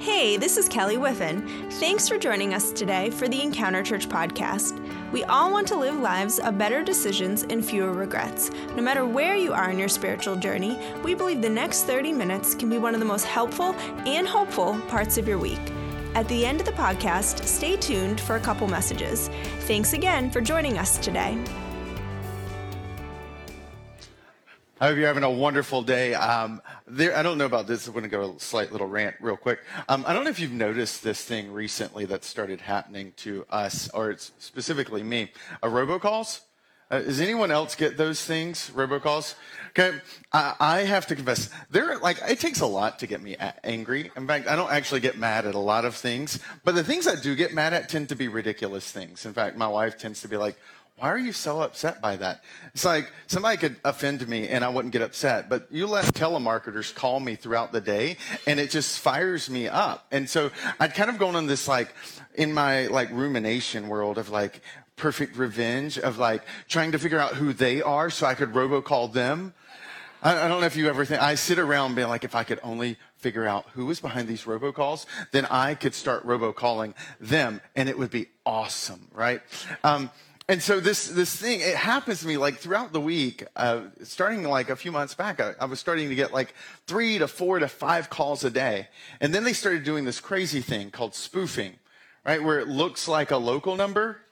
Hey, this is Kelly Whiffen. Thanks for joining us today for the Encounter Church podcast. We all want to live lives of better decisions and fewer regrets. No matter where you are in your spiritual journey, we believe the next 30 minutes can be one of the most helpful and hopeful parts of your week. At the end of the podcast, stay tuned for a couple messages. Thanks again for joining us today. I hope you're having a wonderful day. Um, there, I don't know about this. I'm going to go a slight little rant real quick. Um, I don't know if you've noticed this thing recently that started happening to us, or it's specifically me. A uh, robocalls. Uh, does anyone else get those things, robocalls? Okay, I, I have to confess, there like it takes a lot to get me angry. In fact, I don't actually get mad at a lot of things, but the things I do get mad at tend to be ridiculous things. In fact, my wife tends to be like, why are you so upset by that? It's like somebody could offend me and I wouldn't get upset, but you let telemarketers call me throughout the day and it just fires me up. And so I'd kind of gone on this like, in my like rumination world of like perfect revenge of like trying to figure out who they are so I could robocall them. I, I don't know if you ever think, I sit around being like, if I could only figure out who was behind these robocalls, then I could start robocalling them and it would be awesome, right? Um, and so this this thing it happens to me like throughout the week uh, starting like a few months back I, I, was starting to get like three to four to five calls a day. And then they started doing this crazy thing called spoofing right where it looks like a local number.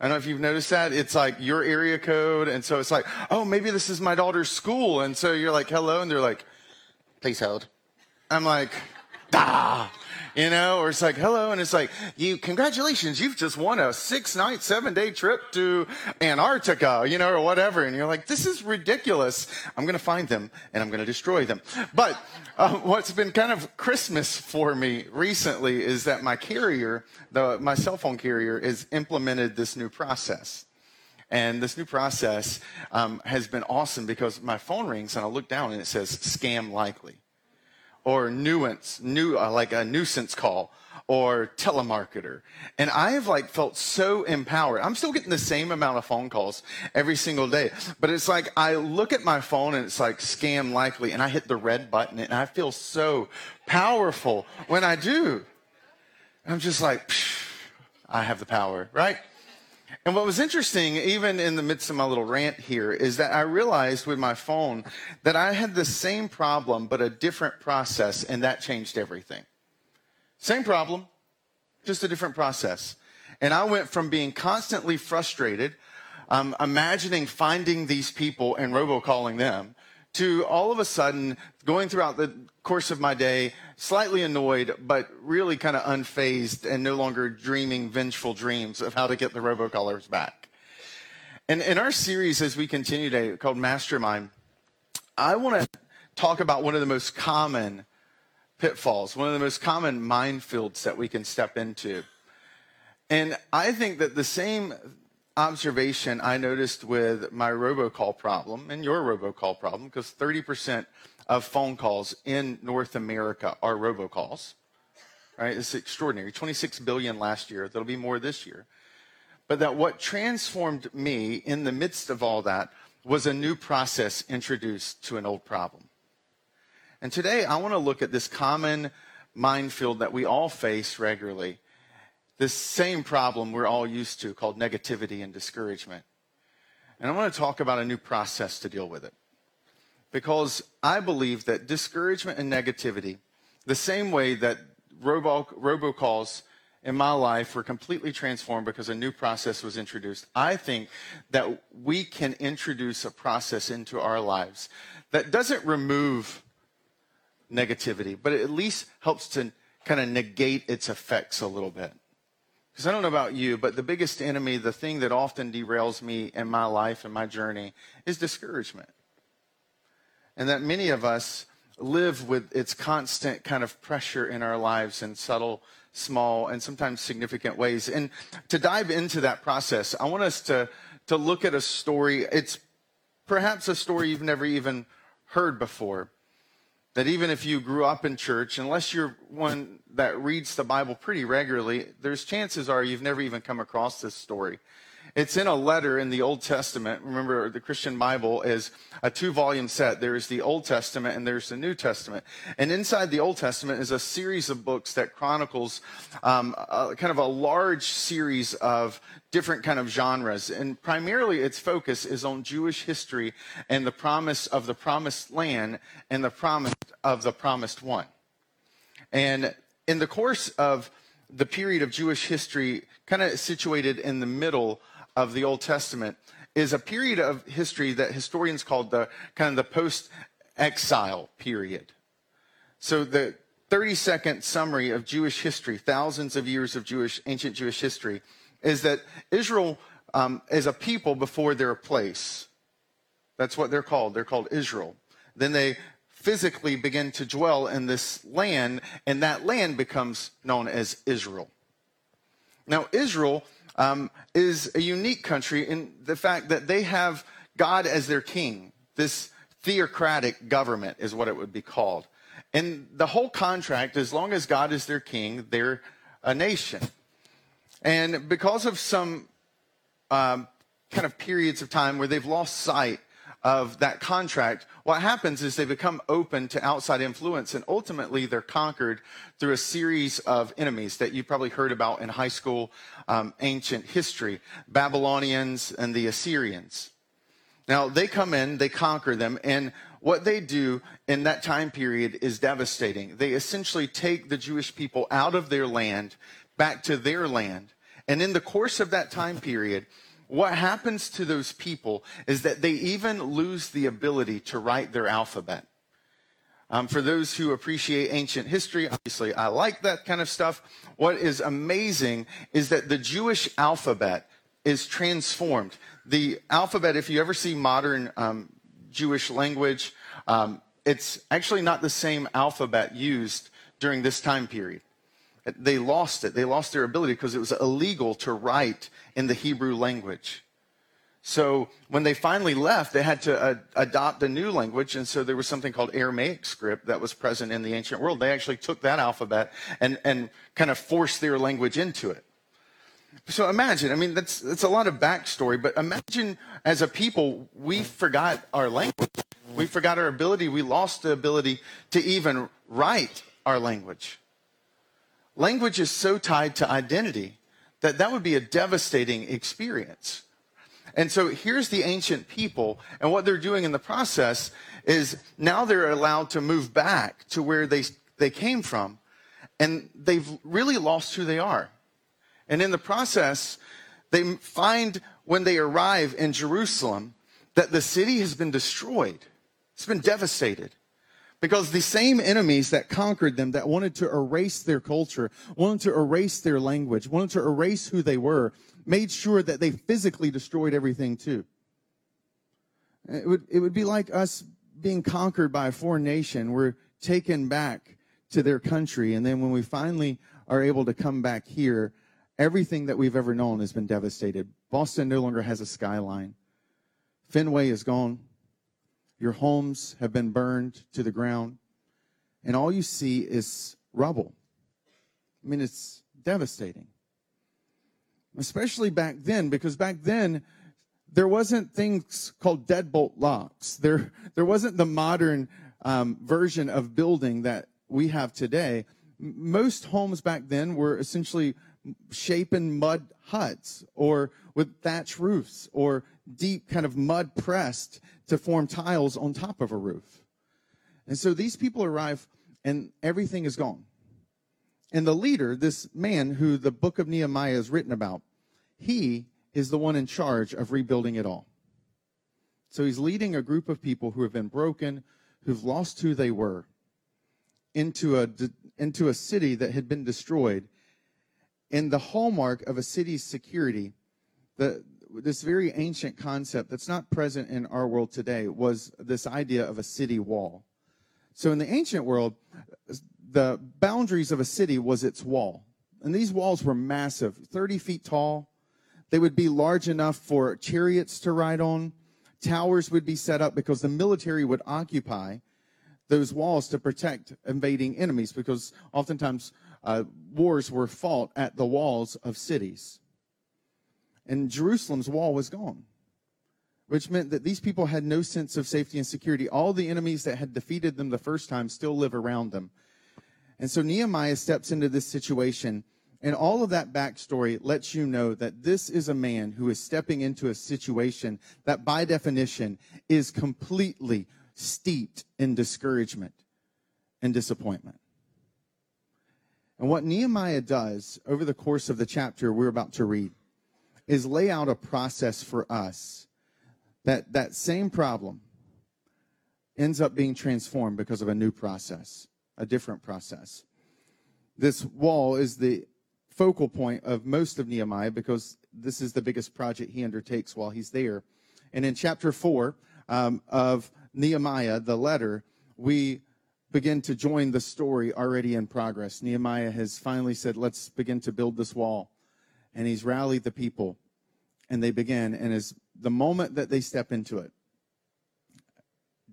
I don't know if you've noticed that. It's like your area code and so it's like oh maybe this is my daughter's school. And so you're like hello? And they're like please hold. I'm like ah you know, or it's like, hello. And it's like, you, congratulations, you've just won a six night, seven day trip to Antarctica, you know, or whatever. And you're like, this is ridiculous. I'm going to find them and I'm going to destroy them. But uh, what's been kind of Christmas for me recently is that my carrier, the, my cell phone carrier, has implemented this new process. And this new process um, has been awesome because my phone rings and I look down and it says scam likely or nuance, new, uh, like a nuisance call or telemarketer. And I have like felt so empowered. I'm still getting the same amount of phone calls every single day, but it's like I look at my phone and it's like scam likely and I hit the red button and I feel so powerful when I do. I'm just like, I have the power, right? And what was interesting, even in the midst of my little rant here, is that I realized with my phone that I had the same problem, but a different process, and that changed everything. Same problem, just a different process. And I went from being constantly frustrated, um, imagining finding these people and robocalling them, to all of a sudden going throughout the course of my day, slightly annoyed, but really kind of unfazed and no longer dreaming vengeful dreams of how to get the robocallers back. And in our series, as we continue today, called Mastermind, I want to talk about one of the most common pitfalls, one of the most common minefields that we can step into. And I think that the same observation I noticed with my robocall problem and your robocall problem, because 30% of phone calls in North America are robocalls. Right? It's extraordinary. 26 billion last year. There'll be more this year. But that what transformed me in the midst of all that was a new process introduced to an old problem. And today I want to look at this common minefield that we all face regularly this same problem we're all used to called negativity and discouragement. And I want to talk about a new process to deal with it. Because I believe that discouragement and negativity, the same way that robo, robocalls in my life were completely transformed because a new process was introduced, I think that we can introduce a process into our lives that doesn't remove negativity, but it at least helps to kind of negate its effects a little bit. Because I don't know about you, but the biggest enemy, the thing that often derails me in my life and my journey, is discouragement. And that many of us live with its constant kind of pressure in our lives in subtle, small, and sometimes significant ways. And to dive into that process, I want us to, to look at a story. It's perhaps a story you've never even heard before that even if you grew up in church, unless you're one that reads the Bible pretty regularly, there's chances are you've never even come across this story. It's in a letter in the Old Testament. Remember, the Christian Bible is a two volume set. There's the Old Testament and there's the New Testament. And inside the Old Testament is a series of books that chronicles um, a, kind of a large series of different kind of genres. And primarily its focus is on Jewish history and the promise of the promised land and the promise of the promised one. And in the course of the period of Jewish history, kind of situated in the middle of the Old Testament is a period of history that historians called the kind of the post exile period. So the 30 second summary of Jewish history, thousands of years of Jewish, ancient Jewish history, is that Israel um, is a people before they're a place. That's what they're called. They're called Israel. Then they physically begin to dwell in this land, and that land becomes known as Israel. Now, Israel um, is a unique country in the fact that they have God as their king. This theocratic government is what it would be called. And the whole contract, as long as God is their king, they're a nation. And because of some um, kind of periods of time where they've lost sight of that contract, what happens is they become open to outside influence and ultimately they're conquered through a series of enemies that you probably heard about in high school um, ancient history Babylonians and the Assyrians. Now they come in, they conquer them, and what they do in that time period is devastating. They essentially take the Jewish people out of their land back to their land. And in the course of that time period, what happens to those people is that they even lose the ability to write their alphabet. Um, for those who appreciate ancient history, obviously I like that kind of stuff. What is amazing is that the Jewish alphabet is transformed. The alphabet, if you ever see modern um, Jewish language, um, it's actually not the same alphabet used during this time period. They lost it. They lost their ability because it was illegal to write in the Hebrew language. So when they finally left, they had to uh, adopt a new language. And so there was something called Aramaic script that was present in the ancient world. They actually took that alphabet and, and kind of forced their language into it. So imagine, I mean, that's, that's a lot of backstory, but imagine as a people, we forgot our language. We forgot our ability. We lost the ability to even write our language. Language is so tied to identity that that would be a devastating experience. And so here's the ancient people, and what they're doing in the process is now they're allowed to move back to where they, they came from, and they've really lost who they are. And in the process, they find when they arrive in Jerusalem that the city has been destroyed. It's been devastated. Because the same enemies that conquered them, that wanted to erase their culture, wanted to erase their language, wanted to erase who they were, made sure that they physically destroyed everything too. It would, it would be like us being conquered by a foreign nation. We're taken back to their country. And then when we finally are able to come back here, everything that we've ever known has been devastated. Boston no longer has a skyline. Fenway is gone. Your homes have been burned to the ground, and all you see is rubble. I mean, it's devastating. Especially back then, because back then, there wasn't things called deadbolt locks. There, there wasn't the modern um, version of building that we have today. Most homes back then were essentially shapen mud huts or with thatch roofs or deep kind of mud pressed to form tiles on top of a roof. And so these people arrive and everything is gone. And the leader, this man who the book of Nehemiah is written about, he is the one in charge of rebuilding it all. So he's leading a group of people who have been broken, who've lost who they were, into a, into a city that had been destroyed. And the hallmark of a city's security, the, this very ancient concept that's not present in our world today was this idea of a city wall. So in the ancient world, the boundaries of a city was its wall. And these walls were massive, 30 feet tall. They would be large enough for chariots to ride on. Towers would be set up because the military would occupy those walls to protect invading enemies because oftentimes uh, wars were fought at the walls of cities. And Jerusalem's wall was gone, which meant that these people had no sense of safety and security. All the enemies that had defeated them the first time still live around them. And so Nehemiah steps into this situation, and all of that backstory lets you know that this is a man who is stepping into a situation that, by definition, is completely steeped in discouragement and disappointment. And what Nehemiah does over the course of the chapter we're about to read is lay out a process for us that that same problem ends up being transformed because of a new process, a different process. This wall is the focal point of most of Nehemiah because this is the biggest project he undertakes while he's there. And in chapter four um, of Nehemiah, the letter, we begin to join the story already in progress. Nehemiah has finally said, Let's begin to build this wall. And he's rallied the people, and they begin. And as the moment that they step into it,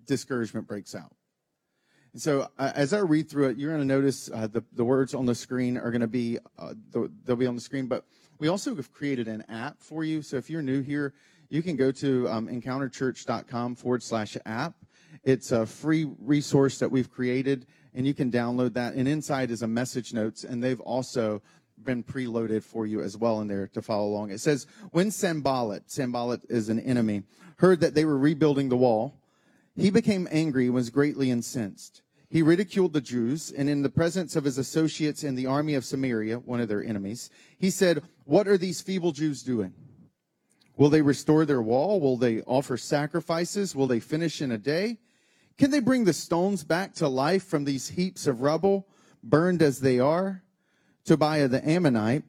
discouragement breaks out. And so, uh, as I read through it, you're going to notice uh, the, the words on the screen are going to be, uh, they'll be on the screen, but we also have created an app for you. So, if you're new here, you can go to um, encounterchurch.com forward slash app it's a free resource that we've created, and you can download that. And inside is a message notes, and they've also been preloaded for you as well in there to follow along. It says, When Sanballat, Sanballat is an enemy, heard that they were rebuilding the wall, he became angry and was greatly incensed. He ridiculed the Jews, and in the presence of his associates in the army of Samaria, one of their enemies, he said, What are these feeble Jews doing? Will they restore their wall? Will they offer sacrifices? Will they finish in a day? Can they bring the stones back to life from these heaps of rubble, burned as they are? Tobiah the Ammonite,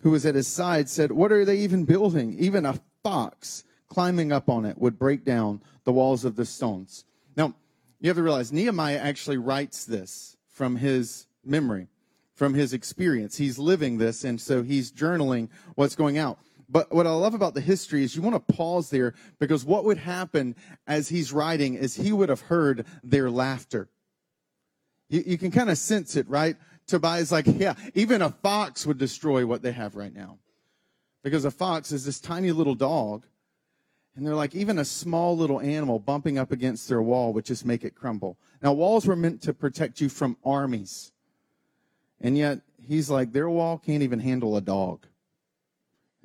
who was at his side, said, What are they even building? Even a fox climbing up on it would break down the walls of the stones. Now, you have to realize Nehemiah actually writes this from his memory, from his experience. He's living this, and so he's journaling what's going out. But what I love about the history is you want to pause there because what would happen as he's writing is he would have heard their laughter. You, you can kind of sense it, right? Tobiah's like, yeah, even a fox would destroy what they have right now. Because a fox is this tiny little dog. And they're like, even a small little animal bumping up against their wall would just make it crumble. Now, walls were meant to protect you from armies. And yet, he's like, their wall can't even handle a dog.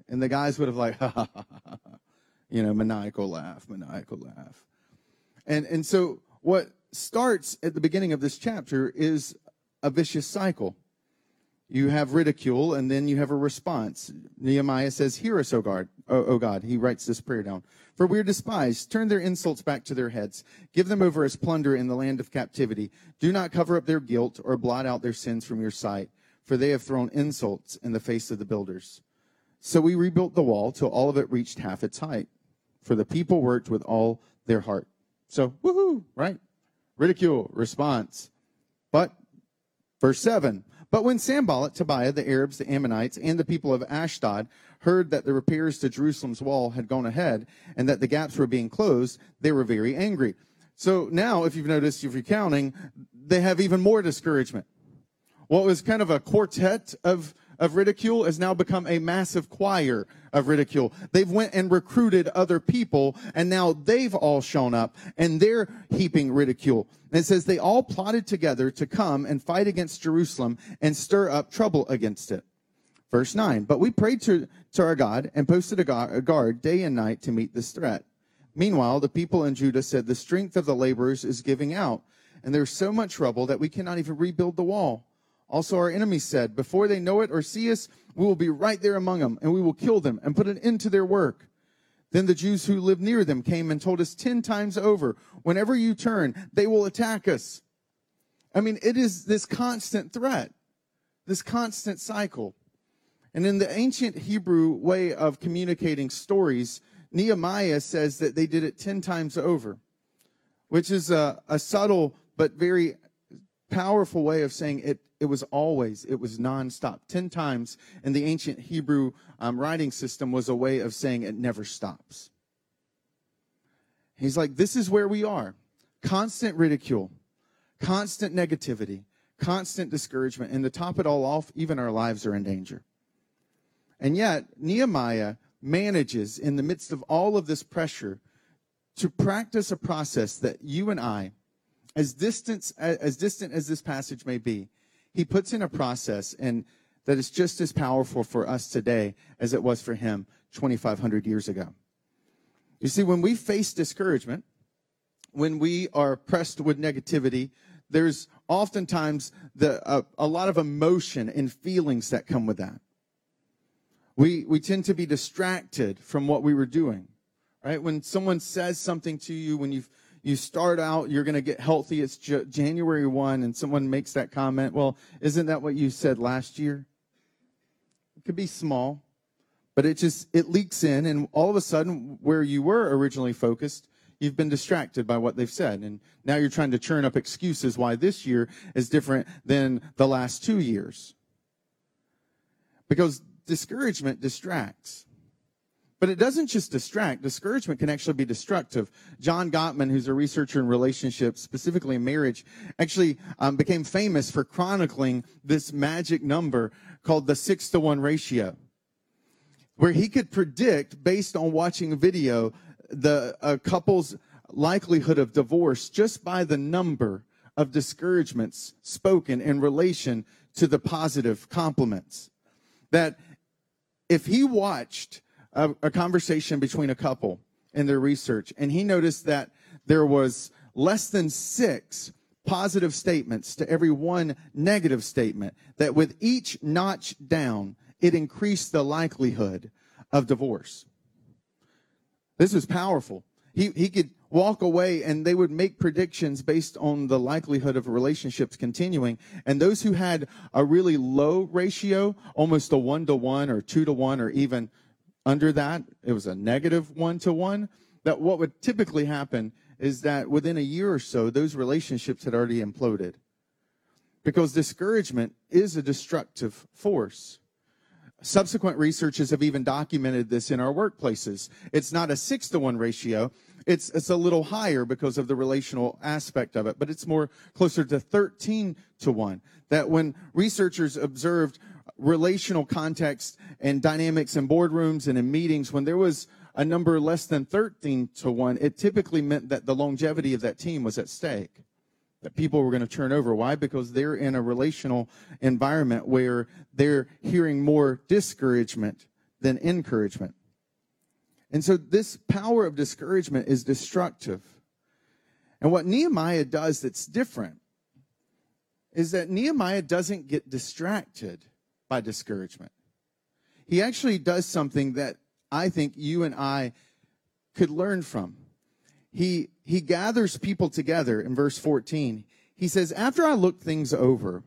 And the guys would have like, ha, ha, ha, ha, you know, maniacal laugh, maniacal laugh. And, and so what starts at the beginning of this chapter is a vicious cycle. You have ridicule and then you have a response. Nehemiah says, Hear us, O God. O, o God. He writes this prayer down. For we are despised. Turn their insults back to their heads. Give them over as plunder in the land of captivity. Do not cover up their guilt or blot out their sins from your sight, for they have thrown insults in the face of the builders. So we rebuilt the wall till all of it reached half its height, for the people worked with all their heart. So, woohoo, right? Ridicule, response. But, verse 7 But when Sanballat, Tobiah, the Arabs, the Ammonites, and the people of Ashdod heard that the repairs to Jerusalem's wall had gone ahead and that the gaps were being closed, they were very angry. So now, if you've noticed, if you're counting, they have even more discouragement. What was kind of a quartet of of ridicule has now become a massive choir of ridicule. They've went and recruited other people and now they've all shown up and they're heaping ridicule. And it says they all plotted together to come and fight against Jerusalem and stir up trouble against it. Verse 9, but we prayed to, to our God and posted a guard day and night to meet this threat. Meanwhile, the people in Judah said, the strength of the laborers is giving out and there's so much trouble that we cannot even rebuild the wall. Also, our enemies said, Before they know it or see us, we will be right there among them, and we will kill them and put an end to their work. Then the Jews who lived near them came and told us ten times over, Whenever you turn, they will attack us. I mean, it is this constant threat, this constant cycle. And in the ancient Hebrew way of communicating stories, Nehemiah says that they did it 10 times over, which is a, a subtle but very powerful way of saying it it was always it was nonstop. Ten times in the ancient hebrew um, writing system was a way of saying it never stops. He's like this is where we are. Constant ridicule constant negativity constant discouragement and to top it all off even our lives are in danger. And yet nehemiah manages in the midst of all of this pressure to practice a process that you and I, as distant as distant as this passage may be, he puts in a process and that is just as powerful for us today as it was for him 2,500 years ago. You see, when we face discouragement, when we are pressed with negativity, there's oftentimes the, uh, a lot of emotion and feelings that come with that. We, we tend to be distracted from what we were doing, right? When someone says something to you, when you you start out, you're going to get healthy. It's J- January 1, and someone makes that comment. Well, isn't that what you said last year? It could be small, but it just, it leaks in, and all of a sudden, where you were originally focused, you've been distracted by what they've said. And now you're trying to churn up excuses why this year is different than the last two years. Because discouragement distracts. But it doesn't just distract. Discouragement can actually be destructive. John Gottman, who's a researcher in relationships, specifically in marriage, actually um, became famous for chronicling this magic number called the six to one ratio, where he could predict based on watching a video the couple's likelihood of divorce just by the number of discouragements spoken in relation to the positive compliments. That if he watched a, a conversation between a couple in their research, and he noticed that there was less than six positive statements to every one negative statement, that with each notch down, it increased the likelihood of divorce. This was powerful. He, he could walk away and they would make predictions based on the likelihood of relationships continuing. And those who had a really low ratio, almost a one to one or two to one or even under that, it was a negative one to one. That what would typically happen is that within a year or so, those relationships had already imploded. Because discouragement is a destructive force. Subsequent researchers have even documented this in our workplaces. It's not a six to one ratio. It's, it's a little higher because of the relational aspect of it, but it's more closer to 13 to one. That when researchers observed relational context and dynamics in boardrooms and in meetings, when there was a number less than 13 to 1, it typically meant that the longevity of that team was at stake. That people were going to turn over. Why? Because they're in a relational environment where they're hearing more discouragement than encouragement. And so this power of discouragement is destructive. And what Nehemiah does that's different is that Nehemiah doesn't get distracted by discouragement. He actually does something that I think you and I could learn from. He, he gathers people together in verse 14. He says, After I looked things over,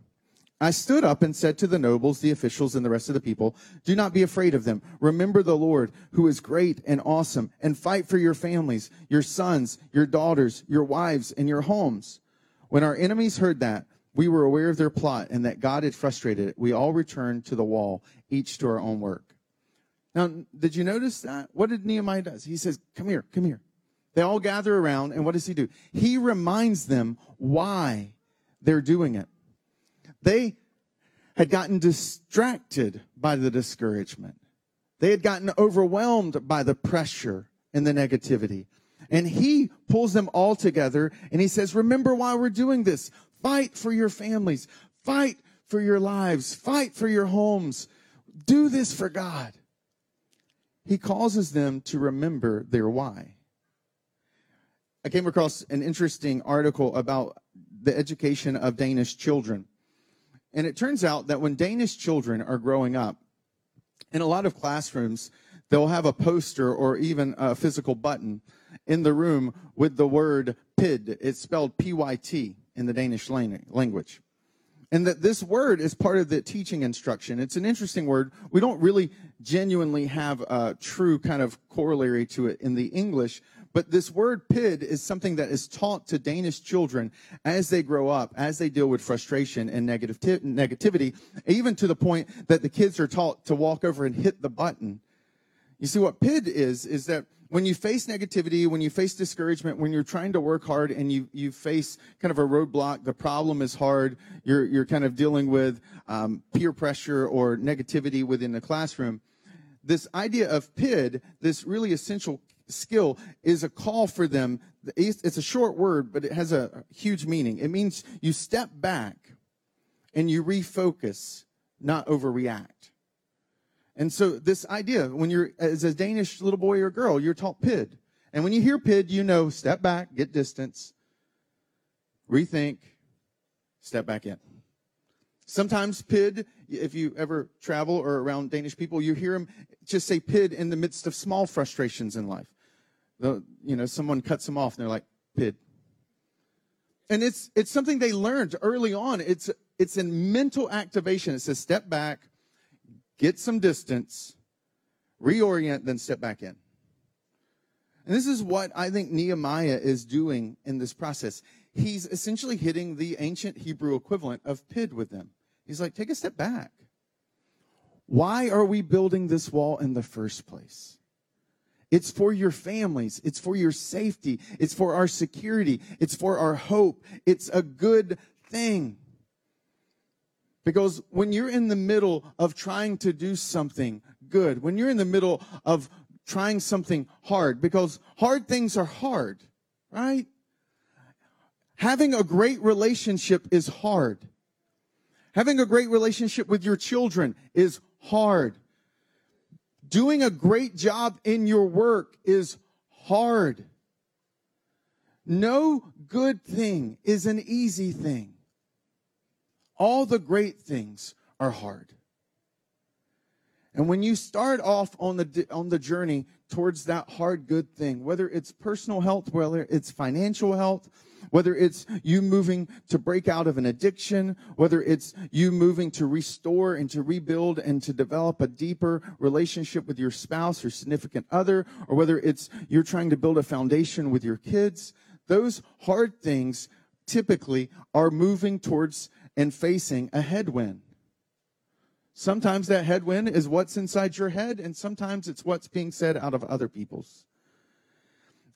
I stood up and said to the nobles, the officials, and the rest of the people, Do not be afraid of them. Remember the Lord, who is great and awesome, and fight for your families, your sons, your daughters, your wives, and your homes. When our enemies heard that, we were aware of their plot and that God had frustrated it. We all returned to the wall, each to our own work. Now, did you notice that? What did Nehemiah does? He says, "Come here, come here." They all gather around, and what does he do? He reminds them why they're doing it. They had gotten distracted by the discouragement. They had gotten overwhelmed by the pressure and the negativity. And he pulls them all together and he says, Remember why we're doing this. Fight for your families. Fight for your lives. Fight for your homes. Do this for God. He causes them to remember their why. I came across an interesting article about the education of Danish children. And it turns out that when Danish children are growing up, in a lot of classrooms, they'll have a poster or even a physical button in the room with the word pyt. It's spelled P Y T in the Danish language. And that this word is part of the teaching instruction. It's an interesting word. We don't really genuinely have a true kind of corollary to it in the English, but this word pyt is something that is taught to Danish children as they grow up, as they deal with frustration and negative negativity, even to the point that the kids are taught to walk over and hit the button. You see, what pyt is, is that when you face negativity, when you face discouragement, when you're trying to work hard and you, you face kind of a roadblock, the problem is hard, you're, you're kind of dealing with um, peer pressure or negativity within the classroom, this idea of pyt, this really essential skill, is a call for them. It's a short word, but it has a huge meaning. It means you step back and you refocus, not overreact. And so this idea, when you're as a Danish little boy or girl, you're taught pyt. And when you hear pyt, you know step back, get distance, rethink, step back in. Sometimes pyt, if you ever travel or around Danish people, you hear them just say pyt in the midst of small frustrations in life. The, you know, someone cuts them off and they're like, pyt. And it's, it's something they learned early on. It's, it's a mental activation. It says step back, get some distance, reorient, then step back in. And this is what I think Nehemiah is doing in this process. He's essentially hitting the ancient Hebrew equivalent of pyt with them. He's like, take a step back. Why are we building this wall in the first place? It's for your families. It's for your safety. It's for our security. It's for our hope. It's a good thing. Because when you're in the middle of trying to do something good, when you're in the middle of trying something hard, because hard things are hard, right? Having a great relationship is hard. Having a great relationship with your children is hard. Doing a great job in your work is hard. No good thing is an easy thing. All the great things are hard. And when you start off on the, on the journey towards that hard, good thing, whether it's personal health, whether it's financial health, whether it's you moving to break out of an addiction, whether it's you moving to restore and to rebuild and to develop a deeper relationship with your spouse or significant other, or whether it's you're trying to build a foundation with your kids, those hard things typically are moving towards and facing a headwind. Sometimes that headwind is what's inside your head, and sometimes it's what's being said out of other people's.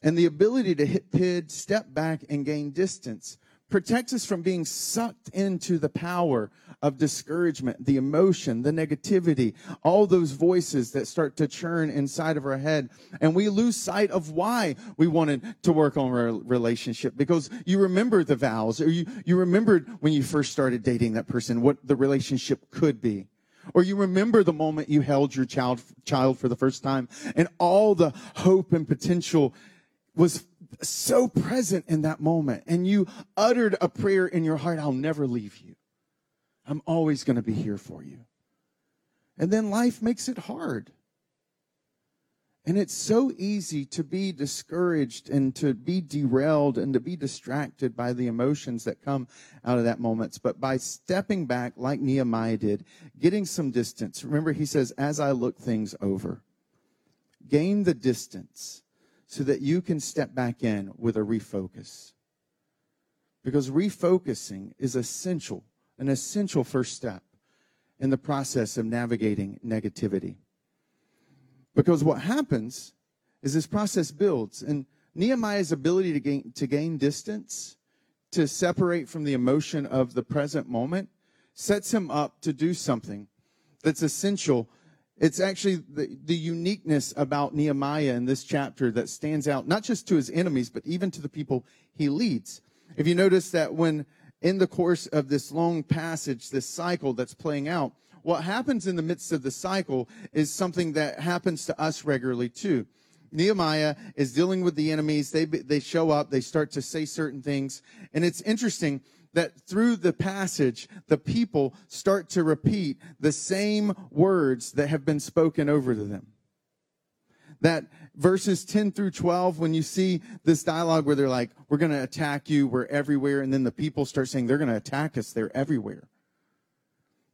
And the ability to hit pyt, step back, and gain distance protects us from being sucked into the power of discouragement, the emotion, the negativity, all those voices that start to churn inside of our head. And we lose sight of why we wanted to work on our relationship because you remember the vows or you, you remembered when you first started dating that person, what the relationship could be. Or you remember the moment you held your child, child for the first time and all the hope and potential was so present in that moment. And you uttered a prayer in your heart, I'll never leave you. I'm always going to be here for you. And then life makes it hard. And it's so easy to be discouraged and to be derailed and to be distracted by the emotions that come out of that moment. But by stepping back like Nehemiah did, getting some distance. Remember, he says, as I look things over, gain the distance so that you can step back in with a refocus. Because refocusing is essential, an essential first step in the process of navigating negativity. Because what happens is this process builds, and Nehemiah's ability to gain, to gain distance, to separate from the emotion of the present moment, sets him up to do something that's essential it's actually the, the uniqueness about Nehemiah in this chapter that stands out, not just to his enemies, but even to the people he leads. If you notice that when in the course of this long passage, this cycle that's playing out, what happens in the midst of the cycle is something that happens to us regularly too. Nehemiah is dealing with the enemies. They, they show up. They start to say certain things. And it's interesting that through the passage, the people start to repeat the same words that have been spoken over to them. That verses 10 through 12, when you see this dialogue where they're like, we're going to attack you, we're everywhere, and then the people start saying, they're going to attack us, they're everywhere.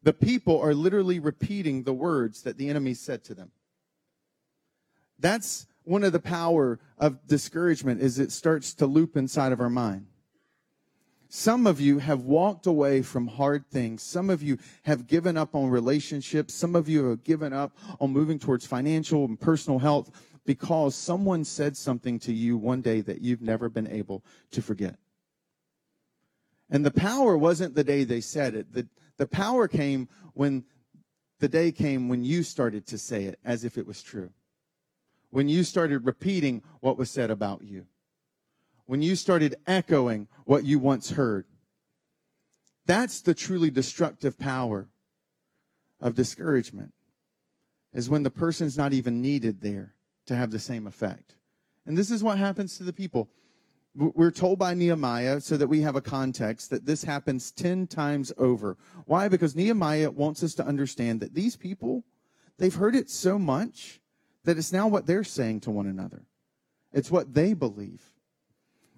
The people are literally repeating the words that the enemy said to them. That's one of the power of discouragement is it starts to loop inside of our mind. Some of you have walked away from hard things. Some of you have given up on relationships. Some of you have given up on moving towards financial and personal health because someone said something to you one day that you've never been able to forget. And the power wasn't the day they said it. The, the power came when the day came when you started to say it as if it was true. When you started repeating what was said about you. When you started echoing what you once heard. That's the truly destructive power of discouragement, is when the person's not even needed there to have the same effect. And this is what happens to the people. We're told by Nehemiah, so that we have a context, that this happens 10 times over. Why? Because Nehemiah wants us to understand that these people, they've heard it so much that it's now what they're saying to one another. It's what they believe.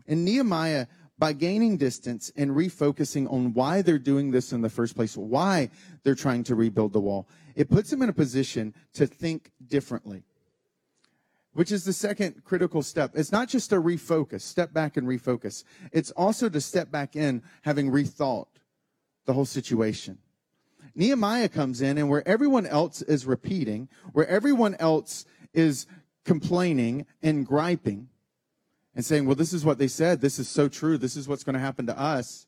And Nehemiah, by gaining distance and refocusing on why they're doing this in the first place, why they're trying to rebuild the wall, it puts them in a position to think differently which is the second critical step. It's not just to refocus, step back and refocus. It's also to step back in having rethought the whole situation. Nehemiah comes in and where everyone else is repeating, where everyone else is complaining and griping and saying, well, this is what they said. This is so true. This is what's going to happen to us.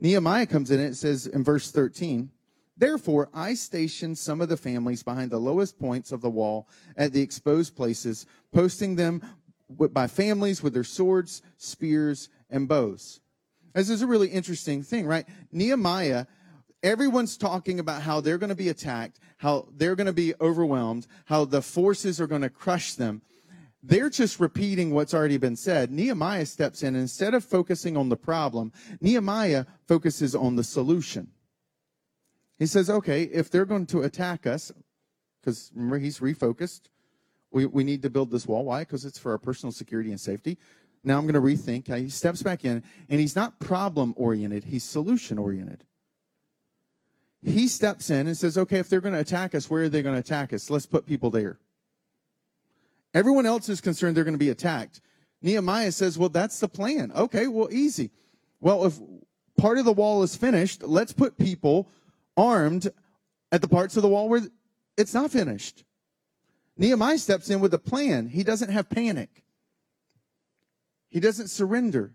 Nehemiah comes in and it says in verse 13, Therefore, I stationed some of the families behind the lowest points of the wall at the exposed places, posting them by families with their swords, spears, and bows. This is a really interesting thing, right? Nehemiah, everyone's talking about how they're going to be attacked, how they're going to be overwhelmed, how the forces are going to crush them. They're just repeating what's already been said. Nehemiah steps in, instead of focusing on the problem, Nehemiah focuses on the solution. He says, okay, if they're going to attack us, because remember, he's refocused. We, we need to build this wall. Why? Because it's for our personal security and safety. Now I'm going to rethink. He steps back in, and he's not problem oriented, he's solution oriented. He steps in and says, okay, if they're going to attack us, where are they going to attack us? Let's put people there. Everyone else is concerned they're going to be attacked. Nehemiah says, well, that's the plan. Okay, well, easy. Well, if part of the wall is finished, let's put people armed at the parts of the wall where it's not finished. Nehemiah steps in with a plan. He doesn't have panic. He doesn't surrender.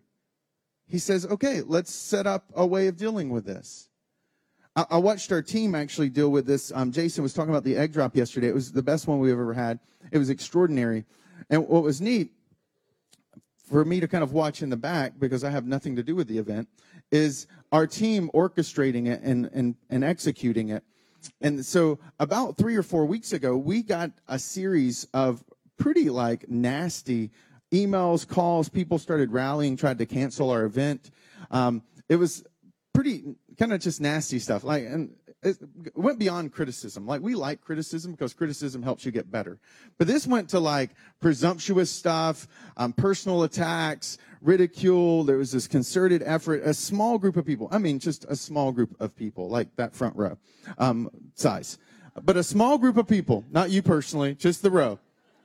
He says, okay, let's set up a way of dealing with this. I, watched our team actually deal with this. Um, Jason was talking about the egg drop yesterday. It was the best one we've ever had. It was extraordinary. And what was neat for me to kind of watch in the back because I have nothing to do with the event is our team orchestrating it and, and, and executing it. And so about three or four weeks ago, we got a series of pretty like nasty emails, calls. People started rallying, tried to cancel our event. Um, it was pretty kind of just nasty stuff. Like, and it went beyond criticism. Like we like criticism because criticism helps you get better. But this went to like presumptuous stuff, um, personal attacks, ridicule. There was this concerted effort, a small group of people. I mean, just a small group of people, like that front row, um, size. But a small group of people, not you personally, just the row.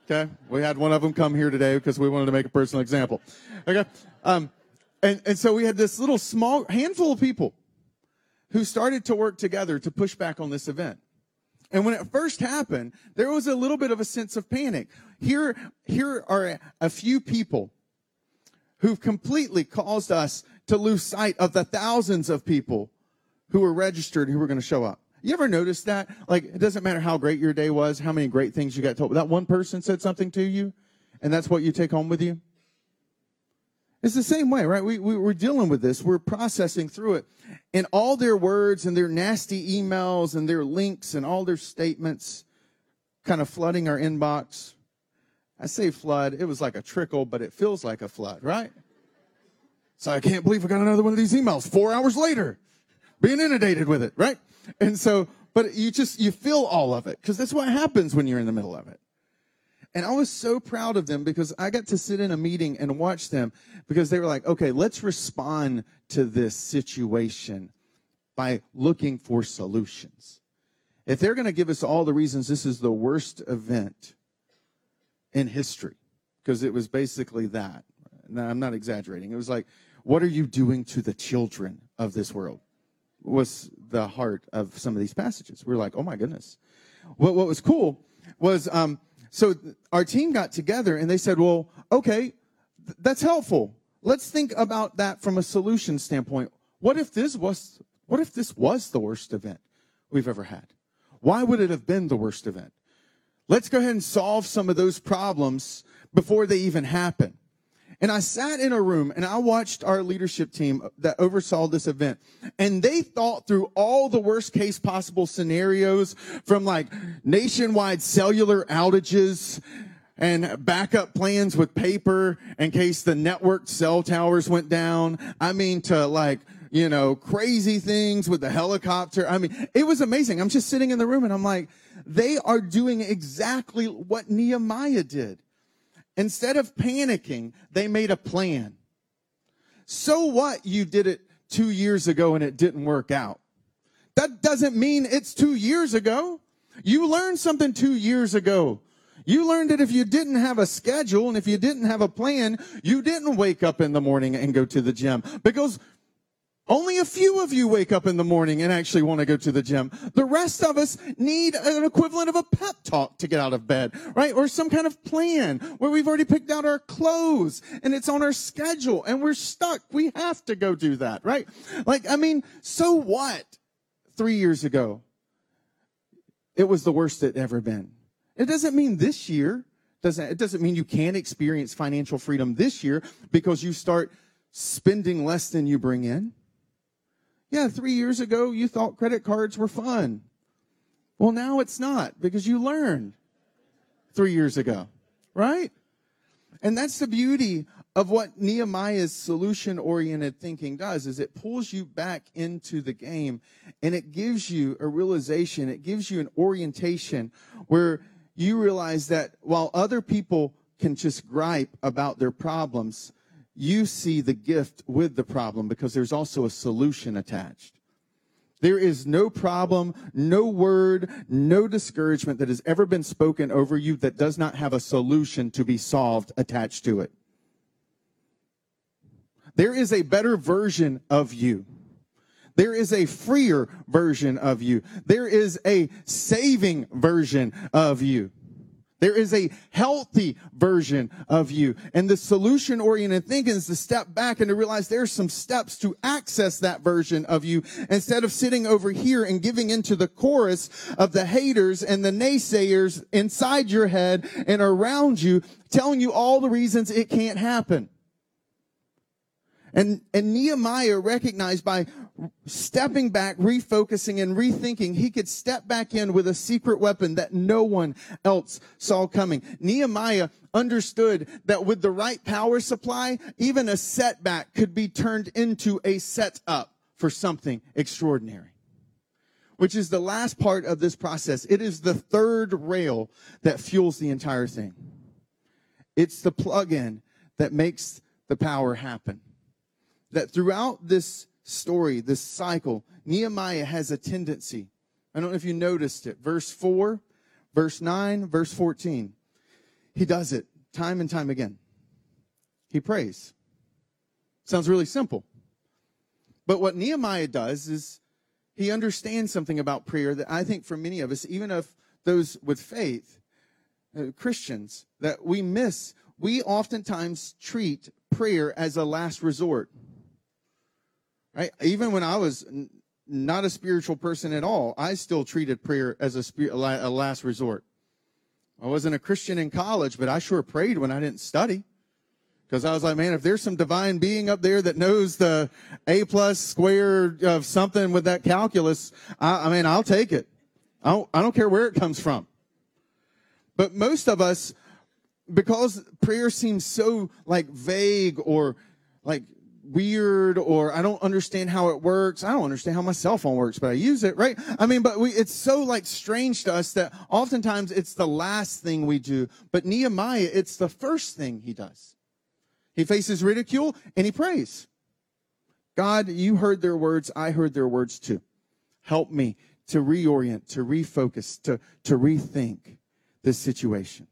Okay. We had one of them come here today because we wanted to make a personal example. Okay. Um, and, and so we had this little small handful of people who started to work together to push back on this event. And when it first happened, there was a little bit of a sense of panic. Here, here are a few people who've completely caused us to lose sight of the thousands of people who were registered who were going to show up. You ever notice that? Like, it doesn't matter how great your day was, how many great things you got told. That one person said something to you, and that's what you take home with you. It's the same way, right? We, we, we're dealing with this. We're processing through it. And all their words and their nasty emails and their links and all their statements kind of flooding our inbox. I say flood. It was like a trickle, but it feels like a flood, right? So I can't believe I got another one of these emails four hours later, being inundated with it, right? And so, but you just, you feel all of it because that's what happens when you're in the middle of it. And I was so proud of them because I got to sit in a meeting and watch them because they were like, okay, let's respond to this situation by looking for solutions. If they're going to give us all the reasons this is the worst event in history, because it was basically that. Now, I'm not exaggerating. It was like, what are you doing to the children of this world? Was the heart of some of these passages. We are like, oh my goodness. What, what was cool was um, so our team got together and they said, well, okay, th- that's helpful. Let's think about that from a solution standpoint. What if this was, what if this was the worst event we've ever had? Why would it have been the worst event? Let's go ahead and solve some of those problems before they even happen. And I sat in a room and I watched our leadership team that oversaw this event and they thought through all the worst case possible scenarios from like nationwide cellular outages and backup plans with paper in case the network cell towers went down. I mean, to like, you know, crazy things with the helicopter. I mean, it was amazing. I'm just sitting in the room and I'm like, they are doing exactly what Nehemiah did. Instead of panicking, they made a plan. So what you did it two years ago and it didn't work out? That doesn't mean it's two years ago. You learned something two years ago. You learned that if you didn't have a schedule and if you didn't have a plan, you didn't wake up in the morning and go to the gym because only a few of you wake up in the morning and actually want to go to the gym. The rest of us need an equivalent of a pep talk to get out of bed, right? Or some kind of plan where we've already picked out our clothes and it's on our schedule and we're stuck. We have to go do that, right? Like, I mean, so what? Three years ago, it was the worst it ever been. It doesn't mean this year doesn't, it doesn't mean you can't experience financial freedom this year because you start spending less than you bring in. Yeah, three years ago, you thought credit cards were fun. Well, now it's not because you learned three years ago, right? And that's the beauty of what Nehemiah's solution oriented thinking does is it pulls you back into the game and it gives you a realization, it gives you an orientation where you realize that while other people can just gripe about their problems, you see the gift with the problem because there's also a solution attached. There is no problem, no word, no discouragement that has ever been spoken over you that does not have a solution to be solved attached to it. There is a better version of you. There is a freer version of you. There is a saving version of you. There is a healthy version of you. And the solution oriented thinking is to step back and to realize there's some steps to access that version of you instead of sitting over here and giving into the chorus of the haters and the naysayers inside your head and around you telling you all the reasons it can't happen. And, and Nehemiah recognized by stepping back, refocusing and rethinking, he could step back in with a secret weapon that no one else saw coming. Nehemiah understood that with the right power supply, even a setback could be turned into a setup for something extraordinary. Which is the last part of this process. It is the third rail that fuels the entire thing. It's the plug-in that makes the power happen that throughout this story, this cycle, Nehemiah has a tendency. I don't know if you noticed it. Verse 4, verse 9, verse 14. He does it time and time again. He prays. Sounds really simple. But what Nehemiah does is he understands something about prayer that I think for many of us, even of those with faith, uh, Christians, that we miss. We oftentimes treat prayer as a last resort. Right? Even when I was not a spiritual person at all, I still treated prayer as a, spirit, a last resort. I wasn't a Christian in college, but I sure prayed when I didn't study. Because I was like, man, if there's some divine being up there that knows the A plus square of something with that calculus, I, I mean, I'll take it. I don't, I don't care where it comes from. But most of us, because prayer seems so like vague or like weird or I don't understand how it works. I don't understand how my cell phone works, but I use it, right? I mean, but we, it's so like strange to us that oftentimes it's the last thing we do. But Nehemiah, it's the first thing he does. He faces ridicule and he prays. God, you heard their words. I heard their words too. Help me to reorient, to refocus, to, to rethink this situation.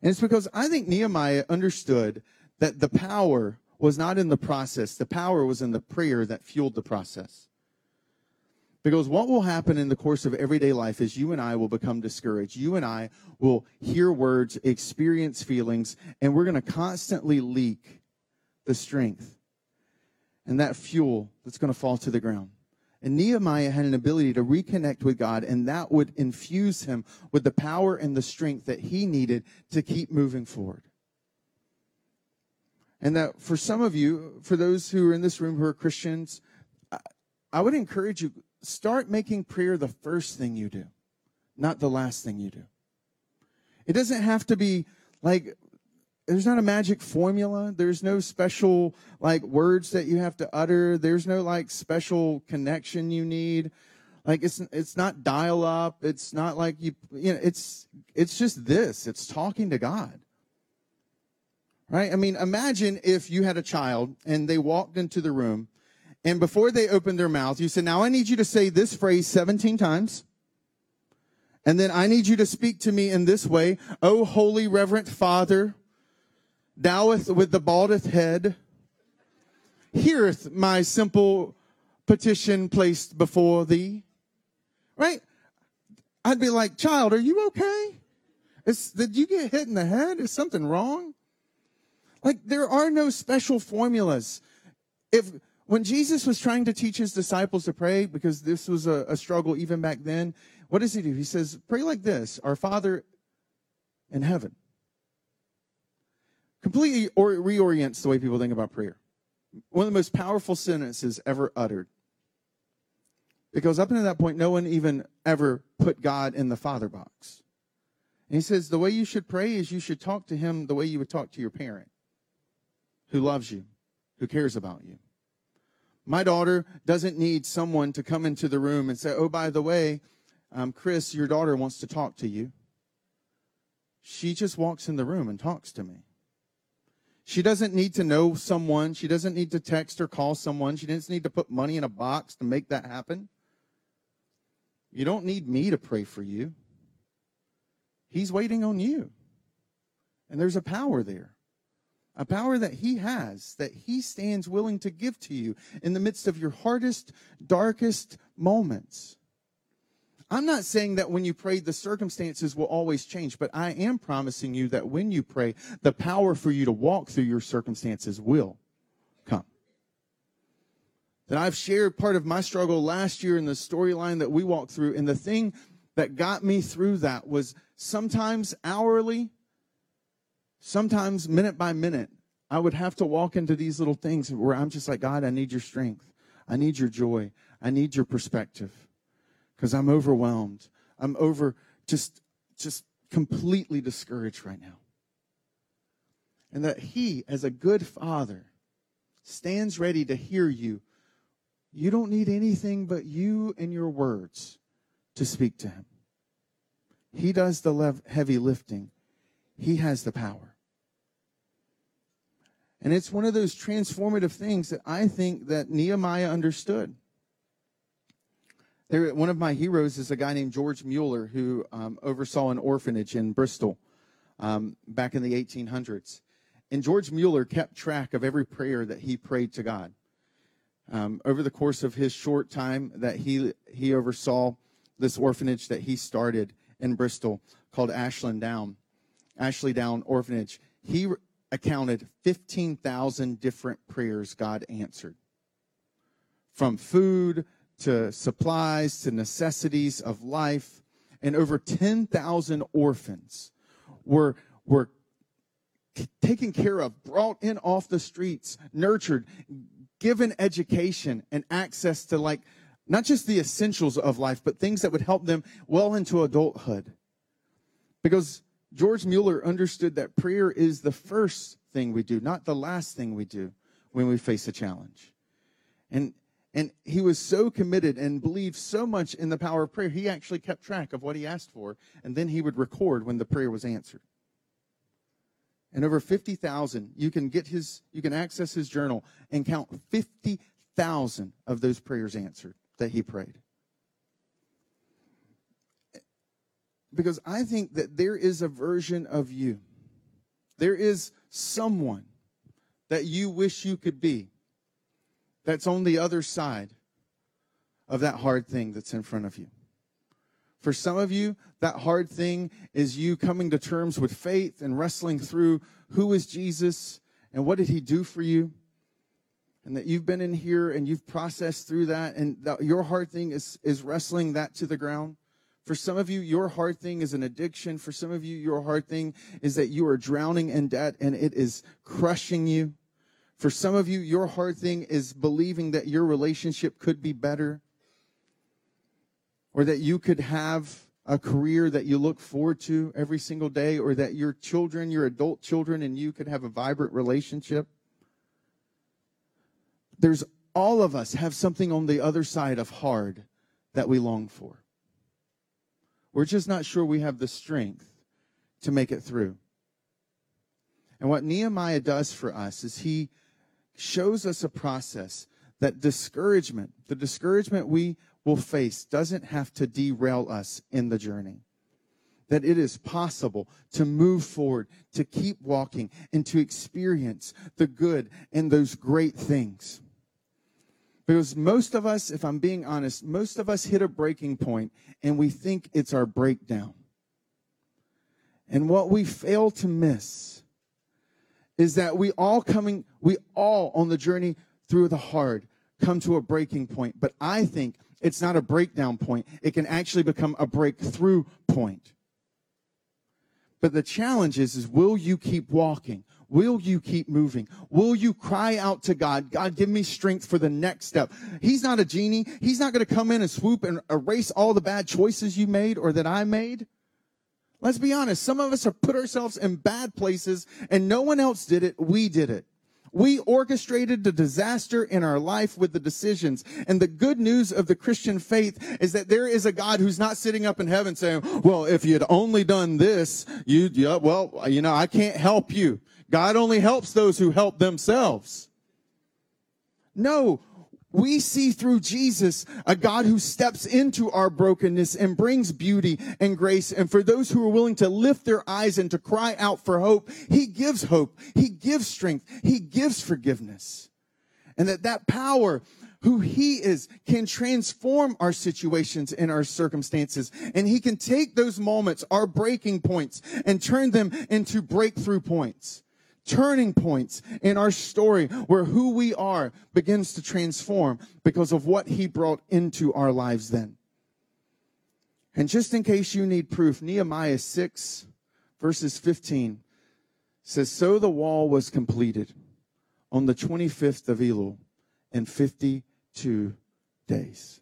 And it's because I think Nehemiah understood that the power was not in the process. The power was in the prayer that fueled the process. Because what will happen in the course of everyday life is you and I will become discouraged. You and I will hear words, experience feelings, and we're going to constantly leak the strength and that fuel that's going to fall to the ground. And Nehemiah had an ability to reconnect with God, and that would infuse him with the power and the strength that he needed to keep moving forward. And that for some of you, for those who are in this room who are Christians, I would encourage you start making prayer the first thing you do, not the last thing you do. It doesn't have to be like there's not a magic formula. There's no special like words that you have to utter. There's no like special connection you need. Like it's it's not dial up. It's not like you you know it's it's just this. It's talking to God. Right? I mean, imagine if you had a child and they walked into the room and before they opened their mouth, you said, "Now I need you to say this phrase 17 times." And then I need you to speak to me in this way. Oh, holy reverent Father, thou'th with the baldeth head, heareth my simple petition placed before thee. Right? I'd be like, child, are you okay? Is, did you get hit in the head? Is something wrong? Like, there are no special formulas. If, when Jesus was trying to teach his disciples to pray, because this was a, a struggle even back then, what does he do? He says, Pray like this Our Father in heaven. Completely or, reorients the way people think about prayer. One of the most powerful sentences ever uttered. Because up until that point, no one even ever put God in the Father box. And he says, The way you should pray is you should talk to him the way you would talk to your parent who loves you, who cares about you. My daughter doesn't need someone to come into the room and say, Oh, by the way, um, Chris, your daughter wants to talk to you. She just walks in the room and talks to me. She doesn't need to know someone. She doesn't need to text or call someone. She doesn't need to put money in a box to make that happen. You don't need me to pray for you. He's waiting on you. And there's a power there. A power that he has, that he stands willing to give to you in the midst of your hardest, darkest moments. I'm not saying that when you pray, the circumstances will always change, but I am promising you that when you pray, the power for you to walk through your circumstances will come. That I've shared part of my struggle last year in the storyline that we walked through, and the thing that got me through that was sometimes hourly, sometimes minute by minute, I would have to walk into these little things where I'm just like, God, I need your strength. I need your joy. I need your perspective because I'm overwhelmed. I'm over just just completely discouraged right now. And that he as a good father stands ready to hear you. You don't need anything but you and your words to speak to him. He does the heavy lifting. He has the power. And it's one of those transformative things that I think that Nehemiah understood. There, one of my heroes is a guy named George Mueller who um, oversaw an orphanage in Bristol um, back in the 1800s. And George Mueller kept track of every prayer that he prayed to God. Um, over the course of his short time that he he oversaw this orphanage that he started in Bristol called Ashland Down, Ashley Down Orphanage, he accounted 15,000 different prayers God answered. From food to supplies to necessities of life, and over 10,000 orphans were, were taken care of, brought in off the streets, nurtured, given education and access to like not just the essentials of life, but things that would help them well into adulthood. Because George Mueller understood that prayer is the first thing we do, not the last thing we do when we face a challenge. And and he was so committed and believed so much in the power of prayer, he actually kept track of what he asked for, and then he would record when the prayer was answered. And over 50,000, you can get his, you can access his journal and count 50,000 of those prayers answered that he prayed. Because I think that there is a version of you. There is someone that you wish you could be that's on the other side of that hard thing that's in front of you. For some of you, that hard thing is you coming to terms with faith and wrestling through who is Jesus and what did he do for you? and that you've been in here and you've processed through that and that your hard thing is, is wrestling that to the ground. For some of you, your hard thing is an addiction. For some of you, your hard thing is that you are drowning in debt and it is crushing you. For some of you, your hard thing is believing that your relationship could be better or that you could have a career that you look forward to every single day or that your children, your adult children, and you could have a vibrant relationship. There's all of us have something on the other side of hard that we long for. We're just not sure we have the strength to make it through. And what Nehemiah does for us is he shows us a process that discouragement, the discouragement we will face, doesn't have to derail us in the journey. That it is possible to move forward, to keep walking, and to experience the good and those great things. Because most of us, if I'm being honest, most of us hit a breaking point and we think it's our breakdown. And what we fail to miss is that we all coming, we all on the journey through the hard come to a breaking point. But I think it's not a breakdown point. It can actually become a breakthrough point. But the challenge is, is will you keep walking? Will you keep moving? Will you cry out to God? God, give me strength for the next step. He's not a genie. He's not going to come in and swoop and erase all the bad choices you made or that I made. Let's be honest. Some of us have put ourselves in bad places and no one else did it. We did it. We orchestrated the disaster in our life with the decisions. And the good news of the Christian faith is that there is a God who's not sitting up in heaven saying, well, if you had only done this, you, yeah, well, you know, I can't help you. God only helps those who help themselves. No, we see through Jesus a God who steps into our brokenness and brings beauty and grace. And for those who are willing to lift their eyes and to cry out for hope, He gives hope. He gives strength. He gives forgiveness. And that that power who he is can transform our situations and our circumstances. And he can take those moments, our breaking points, and turn them into breakthrough points turning points in our story where who we are begins to transform because of what he brought into our lives then. And just in case you need proof, Nehemiah 6, verses 15 says, So the wall was completed on the 25th of Elul in 52 days.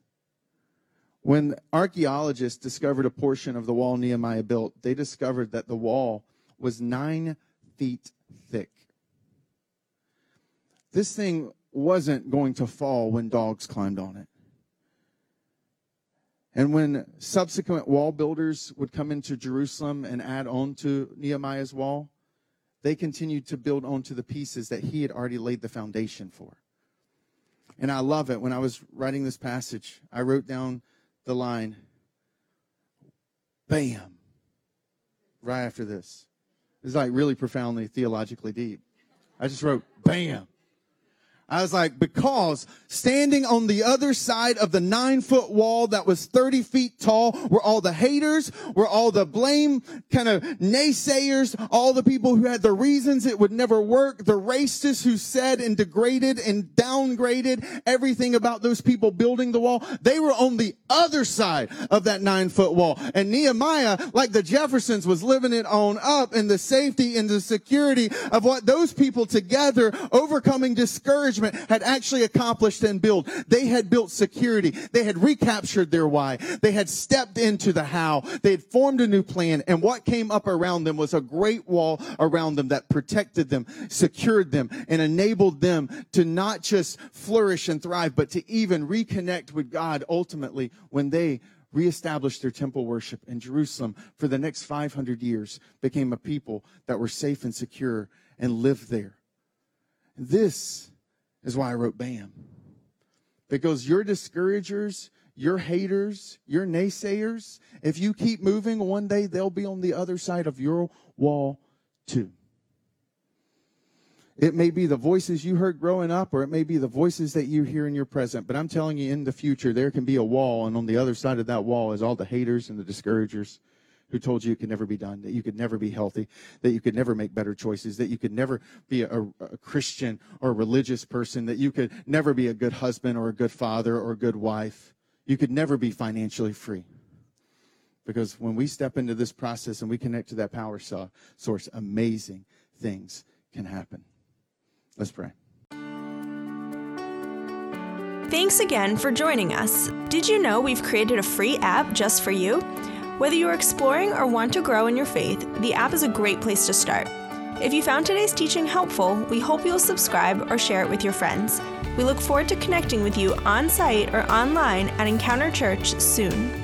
When archaeologists discovered a portion of the wall Nehemiah built, they discovered that the wall was nine feet thick. This thing wasn't going to fall when dogs climbed on it. And when subsequent wall builders would come into Jerusalem and add on to Nehemiah's wall, they continued to build onto the pieces that he had already laid the foundation for. And I love it. When I was writing this passage, I wrote down the line, bam, right after this. It's like really profoundly theologically deep. I just wrote, bam. I was like, because standing on the other side of the nine foot wall that was 30 feet tall were all the haters, were all the blame kind of naysayers, all the people who had the reasons it would never work, the racists who said and degraded and downgraded everything about those people building the wall. They were on the other side of that nine foot wall. And Nehemiah, like the Jeffersons, was living it on up in the safety and the security of what those people together overcoming discouragement encouragement had actually accomplished and built. They had built security. They had recaptured their why. They had stepped into the how. They had formed a new plan. And what came up around them was a great wall around them that protected them, secured them, and enabled them to not just flourish and thrive, but to even reconnect with God ultimately when they reestablished their temple worship in Jerusalem for the next 500 years, became a people that were safe and secure and lived there. This is why I wrote BAM. Because your discouragers, your haters, your naysayers, if you keep moving, one day they'll be on the other side of your wall too. It may be the voices you heard growing up, or it may be the voices that you hear in your present. But I'm telling you, in the future, there can be a wall, and on the other side of that wall is all the haters and the discouragers who told you it could never be done, that you could never be healthy, that you could never make better choices, that you could never be a, a, Christian or a religious person, that you could never be a good husband or a good father or a good wife. You could never be financially free. Because when we step into this process and we connect to that power source, amazing things can happen. Let's pray. Thanks again for joining us. Did you know we've created a free app just for you? Whether you're exploring or want to grow in your faith, the app is a great place to start. If you found today's teaching helpful, we hope you'll subscribe or share it with your friends. We look forward to connecting with you on site or online at Encounter Church soon.